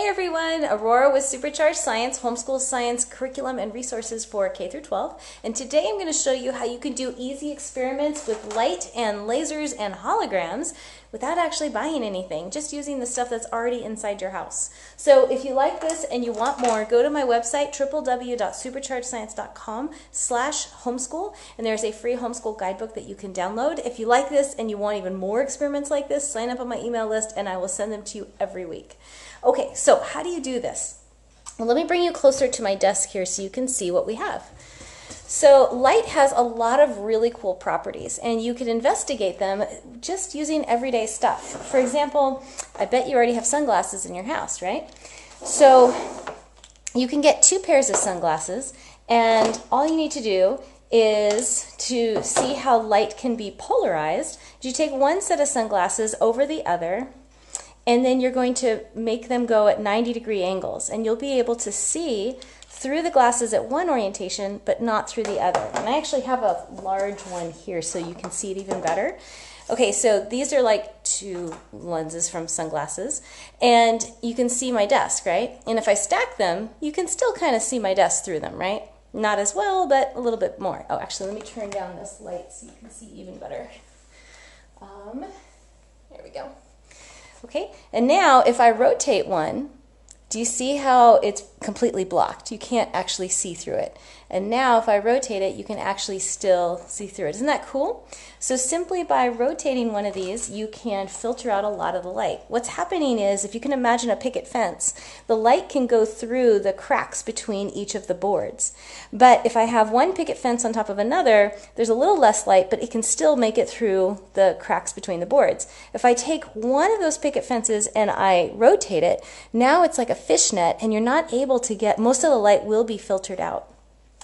Hey everyone, Aurora with Supercharged Science, homeschool science curriculum and resources for K through 12. And today I'm going to show you how you can do easy experiments with light and lasers and holograms without actually buying anything, just using the stuff that's already inside your house. So if you like this and you want more, go to my website www.superchargedscience.com slash homeschool and there's a free homeschool guidebook that you can download. If you like this and you want even more experiments like this, sign up on my email list and I will send them to you every week. Okay, so how do you do this? Well, let me bring you closer to my desk here so you can see what we have. So light has a lot of really cool properties and you can investigate them just using everyday stuff. For example, I bet you already have sunglasses in your house, right? So you can get two pairs of sunglasses and all you need to do is to see how light can be polarized. You take one set of sunglasses over the other and then you're going to make them go at 90 degree angles and you'll be able to see through the glasses at one orientation but not through the other. And I actually have a large one here so you can see it even better. Okay, so these are like two lenses from sunglasses, and you can see my desk, right? And if I stack them, you can still kind of see my desk through them, right? Not as well, but a little bit more. Oh, actually, let me turn down this light so you can see even better. Um, there we go. Okay, and now if I rotate one, do you see how it's completely blocked? You can't actually see through it. And now if I rotate it, you can actually still see through it. Isn't that cool? So simply by rotating one of these, you can filter out a lot of the light. What's happening is, if you can imagine a picket fence, the light can go through the cracks between each of the boards. But if I have one picket fence on top of another, there's a little less light, but it can still make it through the cracks between the boards. If I take one of those picket fences and I rotate it, now it's like a fishnet and you're not able to get, most of the light will be filtered out.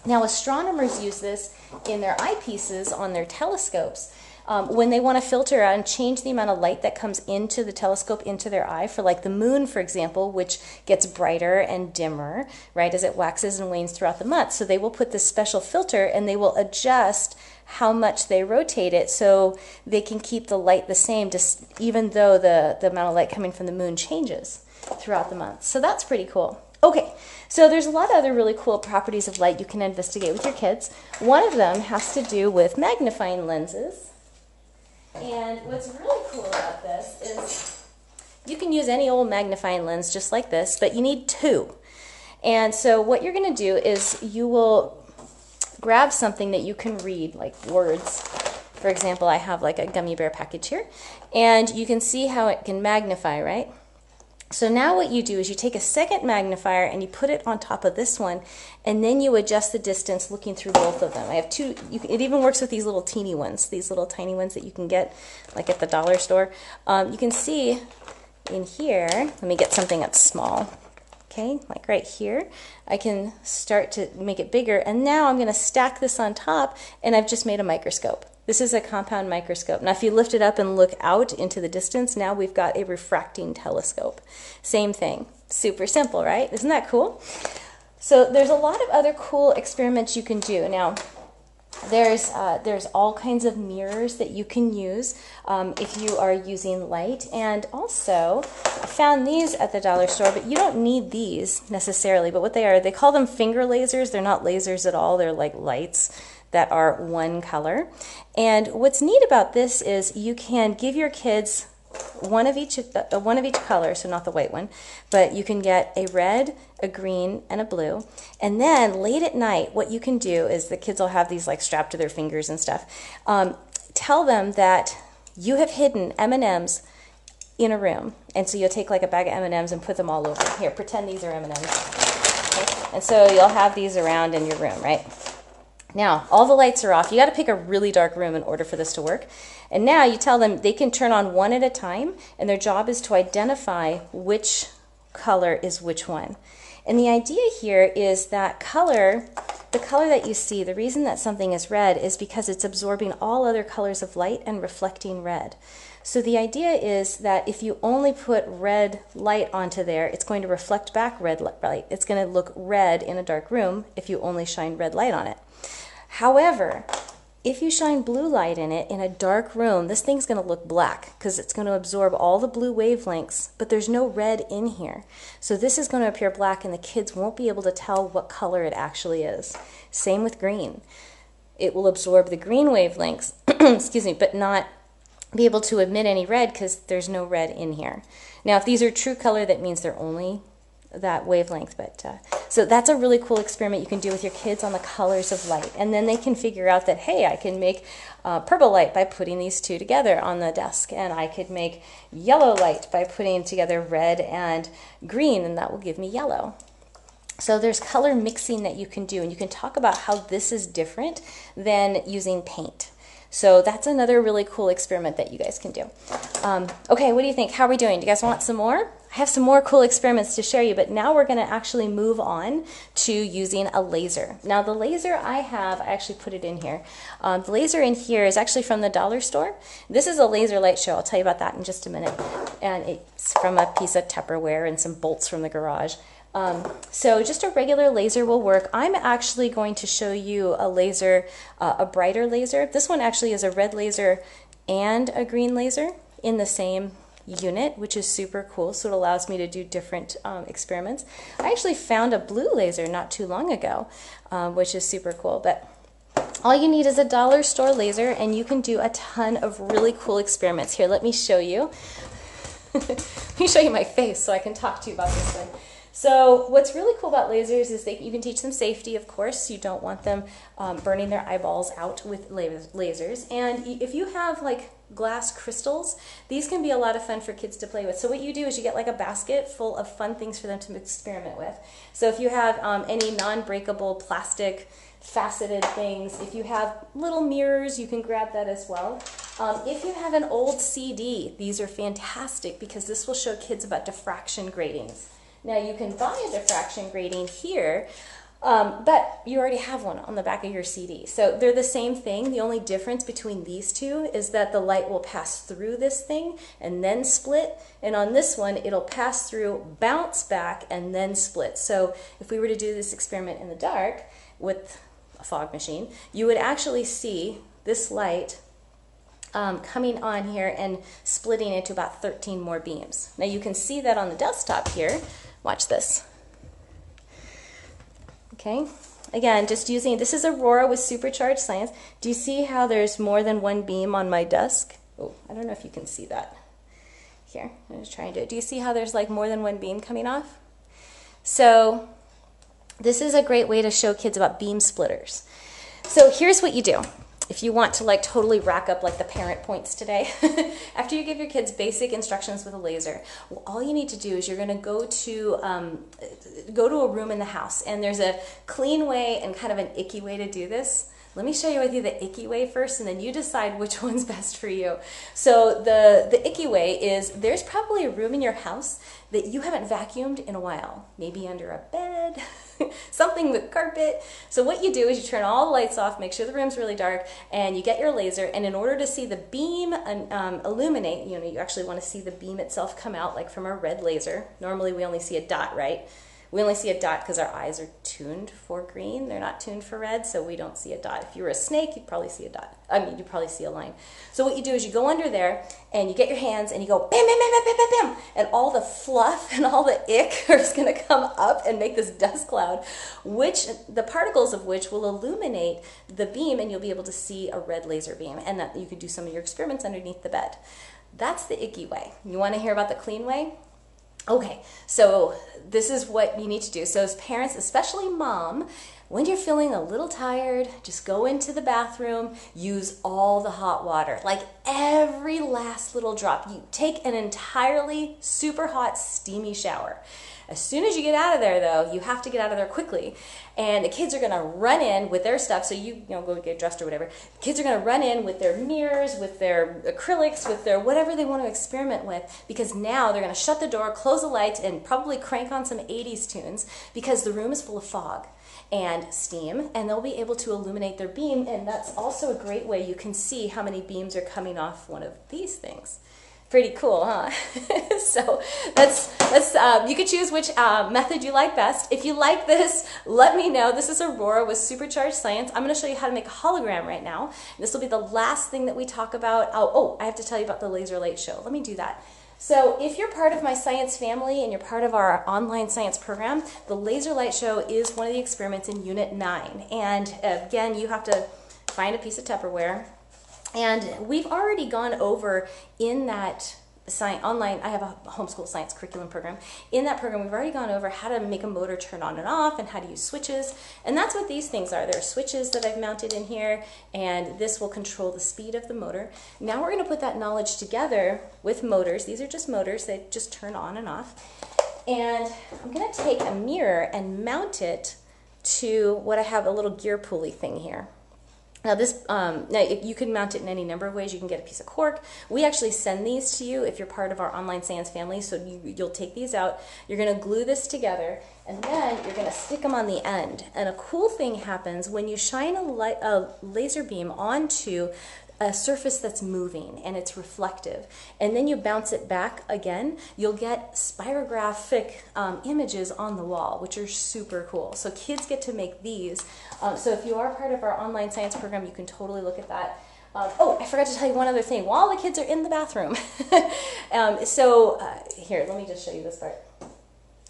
Now, astronomers use this in their eyepieces on their telescopes. Um, when they want to filter out and change the amount of light that comes into the telescope into their eye, for like the moon, for example, which gets brighter and dimmer, right, as it waxes and wanes throughout the month. So they will put this special filter and they will adjust how much they rotate it so they can keep the light the same, just even though the, the amount of light coming from the moon changes throughout the month. So that's pretty cool. Okay, so there's a lot of other really cool properties of light you can investigate with your kids. One of them has to do with magnifying lenses. And what's really cool about this is you can use any old magnifying lens just like this, but you need two. And so what you're going to do is you will grab something that you can read, like words. For example, I have like a gummy bear package here, and you can see how it can magnify, right? So now what you do is you take a second magnifier and you put it on top of this one and then you adjust the distance looking through both of them. I have two, you, it even works with these little teeny ones, these little tiny ones that you can get like at the dollar store. Um, you can see in here, let me get something that's small. Okay, like right here, I can start to make it bigger and now I'm to stack this on top and I've just made a microscope. This is a compound microscope. Now if you lift it up and look out into the distance, now we've got a refracting telescope. Same thing. Super simple, right? Isn't that cool? So there's a lot of other cool experiments you can do. Now, there's, uh, there's all kinds of mirrors that you can use um, if you are using light. And also, I found these at the dollar store, but you don't need these necessarily. But what they are, they call them finger lasers. They're not lasers at all, they're like lights that are one color. And what's neat about this is you can give your kids one of each uh, one of each color, so not the white one, but you can get a red, a green, and a blue. And then late at night, what you can do is the kids will have these like strapped to their fingers and stuff. Um, tell them that you have hidden M and M's in a room, and so you'll take like a bag of M and M's and put them all over. Here, pretend these are M and M's. Okay? And so you'll have these around in your room, right? Now, all the lights are off. You got to pick a really dark room in order for this to work. And now you tell them they can turn on one at a time, and their job is to identify which color is which one. And the idea here is that color, the color that you see, the reason that something is red is because it's absorbing all other colors of light and reflecting red. So the idea is that if you only put red light onto there, it's going to reflect back red light. It's going to look red in a dark room if you only shine red light on it. However, if you shine blue light in it in a dark room, this thing's going to look black because it's going to absorb all the blue wavelengths, but there's no red in here. So this is going to appear black and the kids won't be able to tell what color it actually is. Same with green. It will absorb the green wavelengths, excuse me, but not be able to emit any red because there's no red in here. Now, if these are true color, that means they're only that wavelength. But uh, so that's a really cool experiment you can do with your kids on the colors of light, and then they can figure out that hey, I can make uh, purple light by putting these two together on the desk, and I could make yellow light by putting together red and green, and that will give me yellow. So there's color mixing that you can do, and you can talk about how this is different than using paint. So that's another really cool experiment that you guys can do. Um, okay, what do you think? How are we doing? Do you guys want some more? I have some more cool experiments to share you, but now we're going to actually move on to using a laser. Now the laser I have, I actually put it in here. Um, the laser in here is actually from the dollar store. This is a laser light show. I'll tell you about that in just a minute. And it's from a piece of Tupperware and some bolts from the garage. Um, so just a regular laser will work. I'm actually going to show you a laser, uh, a brighter laser. This one actually is a red laser and a green laser in the same unit, which is super cool. So it allows me to do different um, experiments. I actually found a blue laser not too long ago, um, which is super cool. But all you need is a dollar store laser, and you can do a ton of really cool experiments. Here, let me show you. let me show you my face so I can talk to you about this one. So what's really cool about lasers is that you can teach them safety, of course. You don't want them um, burning their eyeballs out with lasers. And if you have like glass crystals, these can be a lot of fun for kids to play with. So what you do is you get like a basket full of fun things for them to experiment with. So if you have um, any non-breakable plastic faceted things, if you have little mirrors, you can grab that as well. Um, if you have an old CD, these are fantastic because this will show kids about diffraction gratings. Now you can buy a diffraction grating here, um, but you already have one on the back of your CD. So they're the same thing. The only difference between these two is that the light will pass through this thing and then split. And on this one, it'll pass through, bounce back, and then split. So if we were to do this experiment in the dark with a fog machine, you would actually see this light um, coming on here and splitting into about 13 more beams. Now you can see that on the desktop here Watch this. Okay, again, just using, this is Aurora with supercharged science. Do you see how there's more than one beam on my desk? Oh, I don't know if you can see that. Here, I'm just trying to, do Do you see how there's like more than one beam coming off? So this is a great way to show kids about beam splitters. So here's what you do if you want to like totally rack up like the parent points today, after you give your kids basic instructions with a laser, well, all you need to do is you're going to go to um, go to a room in the house, and there's a clean way and kind of an icky way to do this. Let me show you with you the icky way first, and then you decide which one's best for you. So the the icky way is there's probably a room in your house that you haven't vacuumed in a while, maybe under a bed. something with carpet. So what you do is you turn all the lights off, make sure the room's really dark, and you get your laser. And in order to see the beam um, illuminate, you know, you actually want to see the beam itself come out like from a red laser. Normally we only see a dot, right? We only see a dot because our eyes are tuned for green. They're not tuned for red, so we don't see a dot. If you were a snake, you'd probably see a dot. I mean, you'd probably see a line. So what you do is you go under there and you get your hands and you go bam, bam, bam, bam, bam, bam, bam, and all the fluff and all the ick are just going to come up and make this dust cloud, which the particles of which will illuminate the beam, and you'll be able to see a red laser beam, and that you can do some of your experiments underneath the bed. That's the icky way. You want to hear about the clean way? Okay, so this is what you need to do. So as parents, especially mom, when you're feeling a little tired, just go into the bathroom, use all the hot water, like every last little drop. You take an entirely super hot, steamy shower. As soon as you get out of there, though, you have to get out of there quickly. And the kids are going to run in with their stuff. So you, you know, go get dressed or whatever. The kids are going to run in with their mirrors, with their acrylics, with their whatever they want to experiment with. Because now they're going to shut the door, close the lights, and probably crank on some 80s tunes because the room is full of fog and steam and they'll be able to illuminate their beam and that's also a great way you can see how many beams are coming off one of these things Pretty cool, huh? so that's that's um, you could choose which uh, method you like best. If you like this, let me know. This is Aurora with Supercharged Science. I'm going to show you how to make a hologram right now. This will be the last thing that we talk about. Oh, oh, I have to tell you about the Laser Light Show. Let me do that. So if you're part of my science family and you're part of our online science program, the Laser Light Show is one of the experiments in Unit 9. And again, you have to find a piece of Tupperware and we've already gone over in that science, online, I have a homeschool science curriculum program. In that program, we've already gone over how to make a motor turn on and off and how to use switches. And that's what these things are. There are switches that I've mounted in here, and this will control the speed of the motor. Now we're going to put that knowledge together with motors. These are just motors that just turn on and off. And I'm going to take a mirror and mount it to what I have a little gear pulley thing here. Now this, um, now you can mount it in any number of ways. You can get a piece of cork. We actually send these to you if you're part of our online science family. So you, you'll take these out. You're going to glue this together, and then you're going to stick them on the end. And a cool thing happens when you shine a, light, a laser beam onto a surface that's moving and it's reflective, and then you bounce it back again, you'll get spirographic um, images on the wall, which are super cool. So kids get to make these. Um, so if you are part of our online science program, you can totally look at that. Um, oh, I forgot to tell you one other thing. While the kids are in the bathroom, um, so uh, here, let me just show you this part.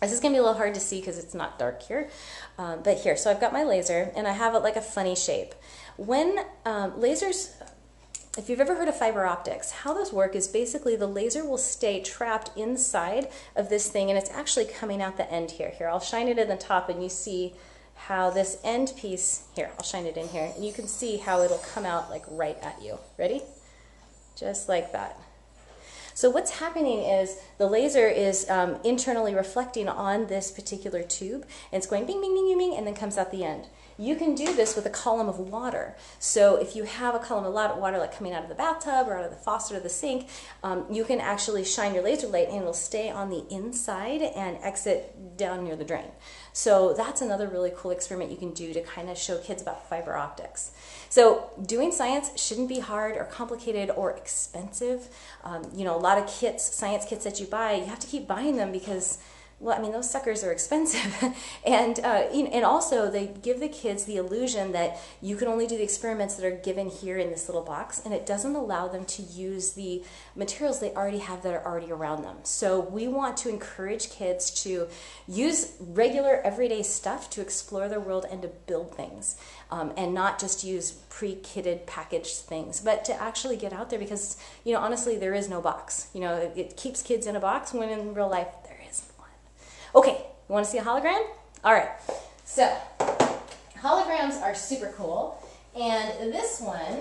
This is going to be a little hard to see because it's not dark here. Um, but here, so I've got my laser and I have it like a funny shape. When um, lasers if you've ever heard of fiber optics, how those work is basically the laser will stay trapped inside of this thing and it's actually coming out the end here. Here, I'll shine it in the top and you see how this end piece, here, I'll shine it in here, and you can see how it'll come out like right at you. Ready? Just like that. So what's happening is the laser is um, internally reflecting on this particular tube, and it's going bing, bing, bing, bing, bing, and then comes out the end. You can do this with a column of water. So if you have a column of water like coming out of the bathtub or out of the faucet or the sink, um, you can actually shine your laser light and it'll stay on the inside and exit down near the drain. So that's another really cool experiment you can do to kind of show kids about fiber optics. So doing science shouldn't be hard or complicated or expensive. Um, you know, a lot of kits, science kits that you buy, you have to keep buying them because well, I mean, those suckers are expensive. and, uh, and also, they give the kids the illusion that you can only do the experiments that are given here in this little box, and it doesn't allow them to use the materials they already have that are already around them. So, we want to encourage kids to use regular, everyday stuff to explore their world and to build things, um, and not just use pre kitted, packaged things, but to actually get out there because, you know, honestly, there is no box. You know, it, it keeps kids in a box when in real life, Okay, you want to see a hologram? All right, so holograms are super cool. And this one,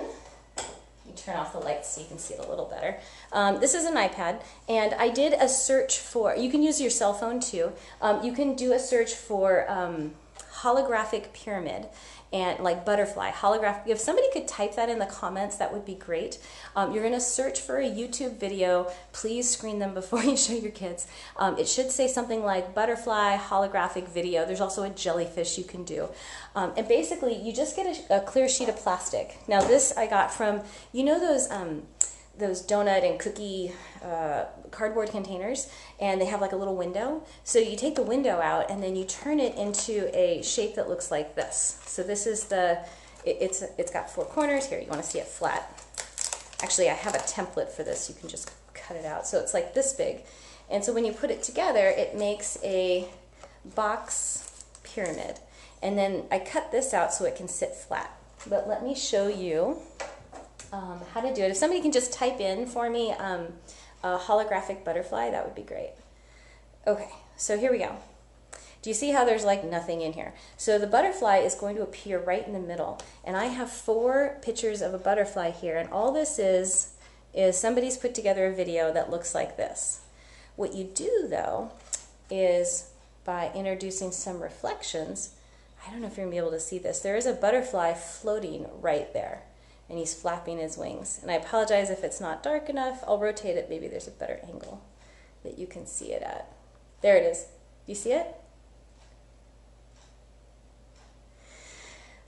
you turn off the lights so you can see it a little better. Um, this is an iPad, and I did a search for, you can use your cell phone too. Um, you can do a search for um, holographic pyramid and like butterfly. Holographic if somebody could type that in the comments that would be great. Um, you're going to search for a youtube video. Please screen them before you show your kids. Um, it should say something like butterfly holographic video. There's also a jellyfish you can do. Um, and basically you just get a, a, clear sheet of plastic. Now this i got from you know those um, those donut and cookie uh, cardboard containers and they have like a little window. So you take the window out and then you turn it into a shape that looks like this. So this is the, it, it's, it's got four corners. Here, you want to see it flat. Actually, I have a template for this. You can just cut it out. So it's like this big. And so when you put it together, it makes a box pyramid. And then I cut this out so it can sit flat. But let me show you um, how to do it. If somebody can just type in for me um, a holographic butterfly, that would be great. Okay, so here we go. Do you see how there's like nothing in here? So the butterfly is going to appear right in the middle. And I have four pictures of a butterfly here. And all this is, is somebody's put together a video that looks like this. What you do though, is by introducing some reflections, I don't know if you're gonna be able to see this, there is a butterfly floating right there and he's flapping his wings. And I apologize if it's not dark enough. I'll rotate it. Maybe there's a better angle that you can see it at. There it is. You see it?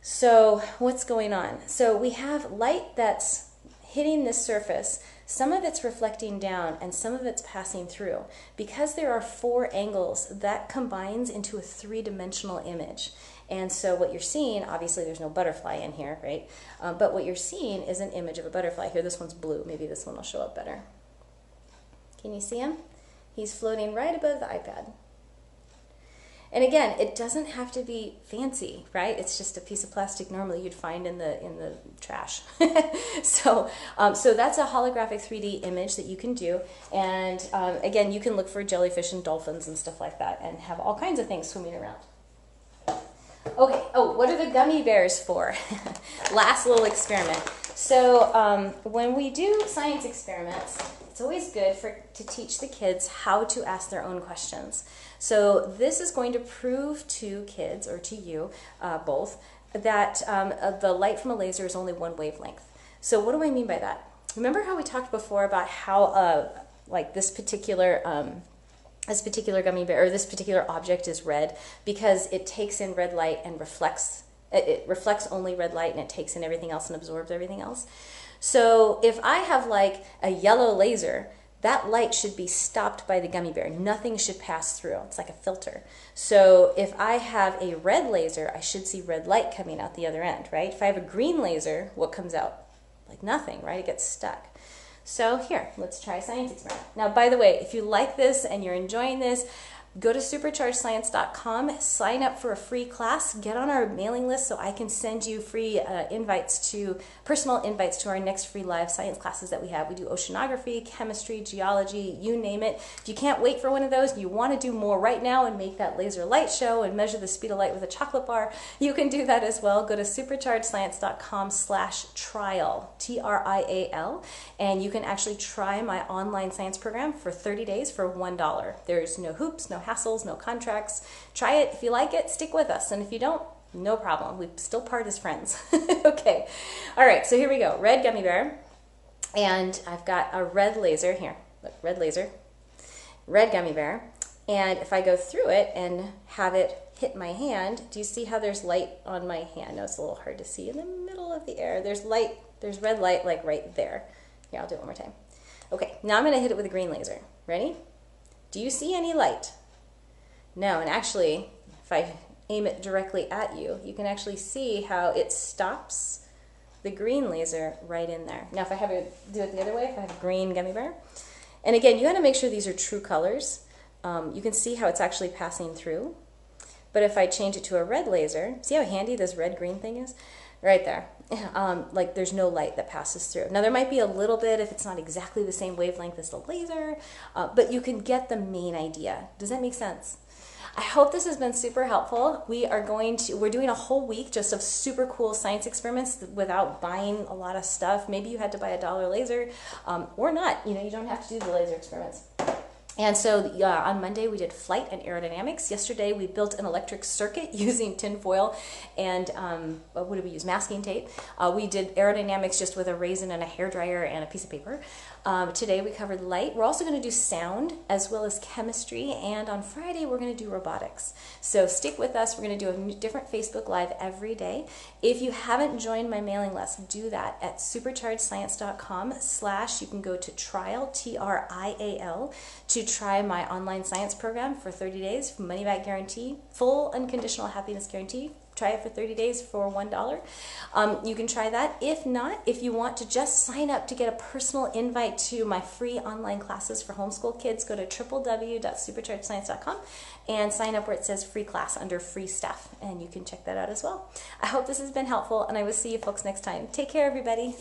So what's going on? So we have light that's hitting this surface some of it's reflecting down and some of it's passing through. Because there are four angles, that combines into a three-dimensional image. And so what you're seeing, obviously there's no butterfly in here, right? Um, but what you're seeing is an image of a butterfly. Here, this one's blue. Maybe this one will show up better. Can you see him? He's floating right above the iPad. And again, it doesn't have to be fancy, right? It's just a piece of plastic normally you'd find in the in the trash. so, um, so that's a holographic 3D image that you can do. And um, again, you can look for jellyfish and dolphins and stuff like that, and have all kinds of things swimming around. Okay. Oh, what are the gummy bears for? Last little experiment. So um, when we do science experiments, it's always good for to teach the kids how to ask their own questions. So this is going to prove to kids, or to you uh, both, that um, uh, the light from a laser is only one wavelength. So what do I mean by that? Remember how we talked before about how uh, like this particular um, this particular gummy bear or this particular object is red because it takes in red light and reflects it, reflects only red light and it takes in everything else and absorbs everything else. So if I have like a yellow laser that light should be stopped by the gummy bear. Nothing should pass through. It's like a filter. So if I have a red laser, I should see red light coming out the other end, right? If I have a green laser, what comes out? Like nothing, right? It gets stuck. So here, let's try a science experiment. Now, by the way, if you like this and you're enjoying this, go to superchargedscience.com, sign up for a free class, get on our mailing list so I can send you free uh, invites to personal invites to our next free live science classes that we have. We do oceanography, chemistry, geology, you name it. If you can't wait for one of those you want to do more right now and make that laser light show and measure the speed of light with a chocolate bar, you can do that as well. Go to superchargedscience.com slash trial, T-R-I-A-L, and you can actually try my online science program for 30 days for $1. There's no hoops, no hassles, no contracts. Try it. If you like it, stick with us. And if you don't, no problem. We still part as friends. okay. All right. So here we go. Red gummy bear. And I've got a red laser here. Look, red laser. Red gummy bear. And if I go through it and have it hit my hand, do you see how there's light on my hand? Now it's a little hard to see in the middle of the air. There's light, there's red light like right there. Here, I'll do it one more time. Okay, now I'm going to hit it with a green laser. Ready? Do you see any light? No, and actually, if I aim it directly at you, you can actually see how it stops the green laser right in there. Now, if I have it do it the other way, if I have a green gummy bear, and again, you got to make sure these are true colors. Um, you can see how it's actually passing through. But if I change it to a red laser, see how handy this red-green thing is? Right there. Um, like there's no light that passes through. Now there might be a little bit if it's not exactly the same wavelength as the laser, uh, but you can get the main idea. Does that make sense? I hope this has been super helpful. We are going to, we're doing a whole week just of super cool science experiments without buying a lot of stuff. Maybe you had to buy a dollar laser um, or not. You know, you don't have to do the laser experiments. And so uh, on Monday we did flight and aerodynamics. Yesterday we built an electric circuit using tinfoil and um, what did we use? Masking tape. Uh, we did aerodynamics just with a raisin and a hair dryer and a piece of paper. Um, today we covered light. We're also going to do sound as well as chemistry. And on Friday we're going to do robotics. So stick with us. We're going to do a different Facebook Live every day. If you haven't joined my mailing list, do that at superchargedscience.com slash you can go to trial, T-R-I-A-L, to try my online science program for 30 days, money back guarantee, full unconditional happiness guarantee. Try it for 30 days for $1. Um, you can try that. If not, if you want to just sign up to get a personal invite to my free online classes for homeschool kids, go to www.superchargedscience.com and sign up where it says free class under free stuff. And you can check that out as well. I hope this has been helpful, and I will see you folks next time. Take care, everybody.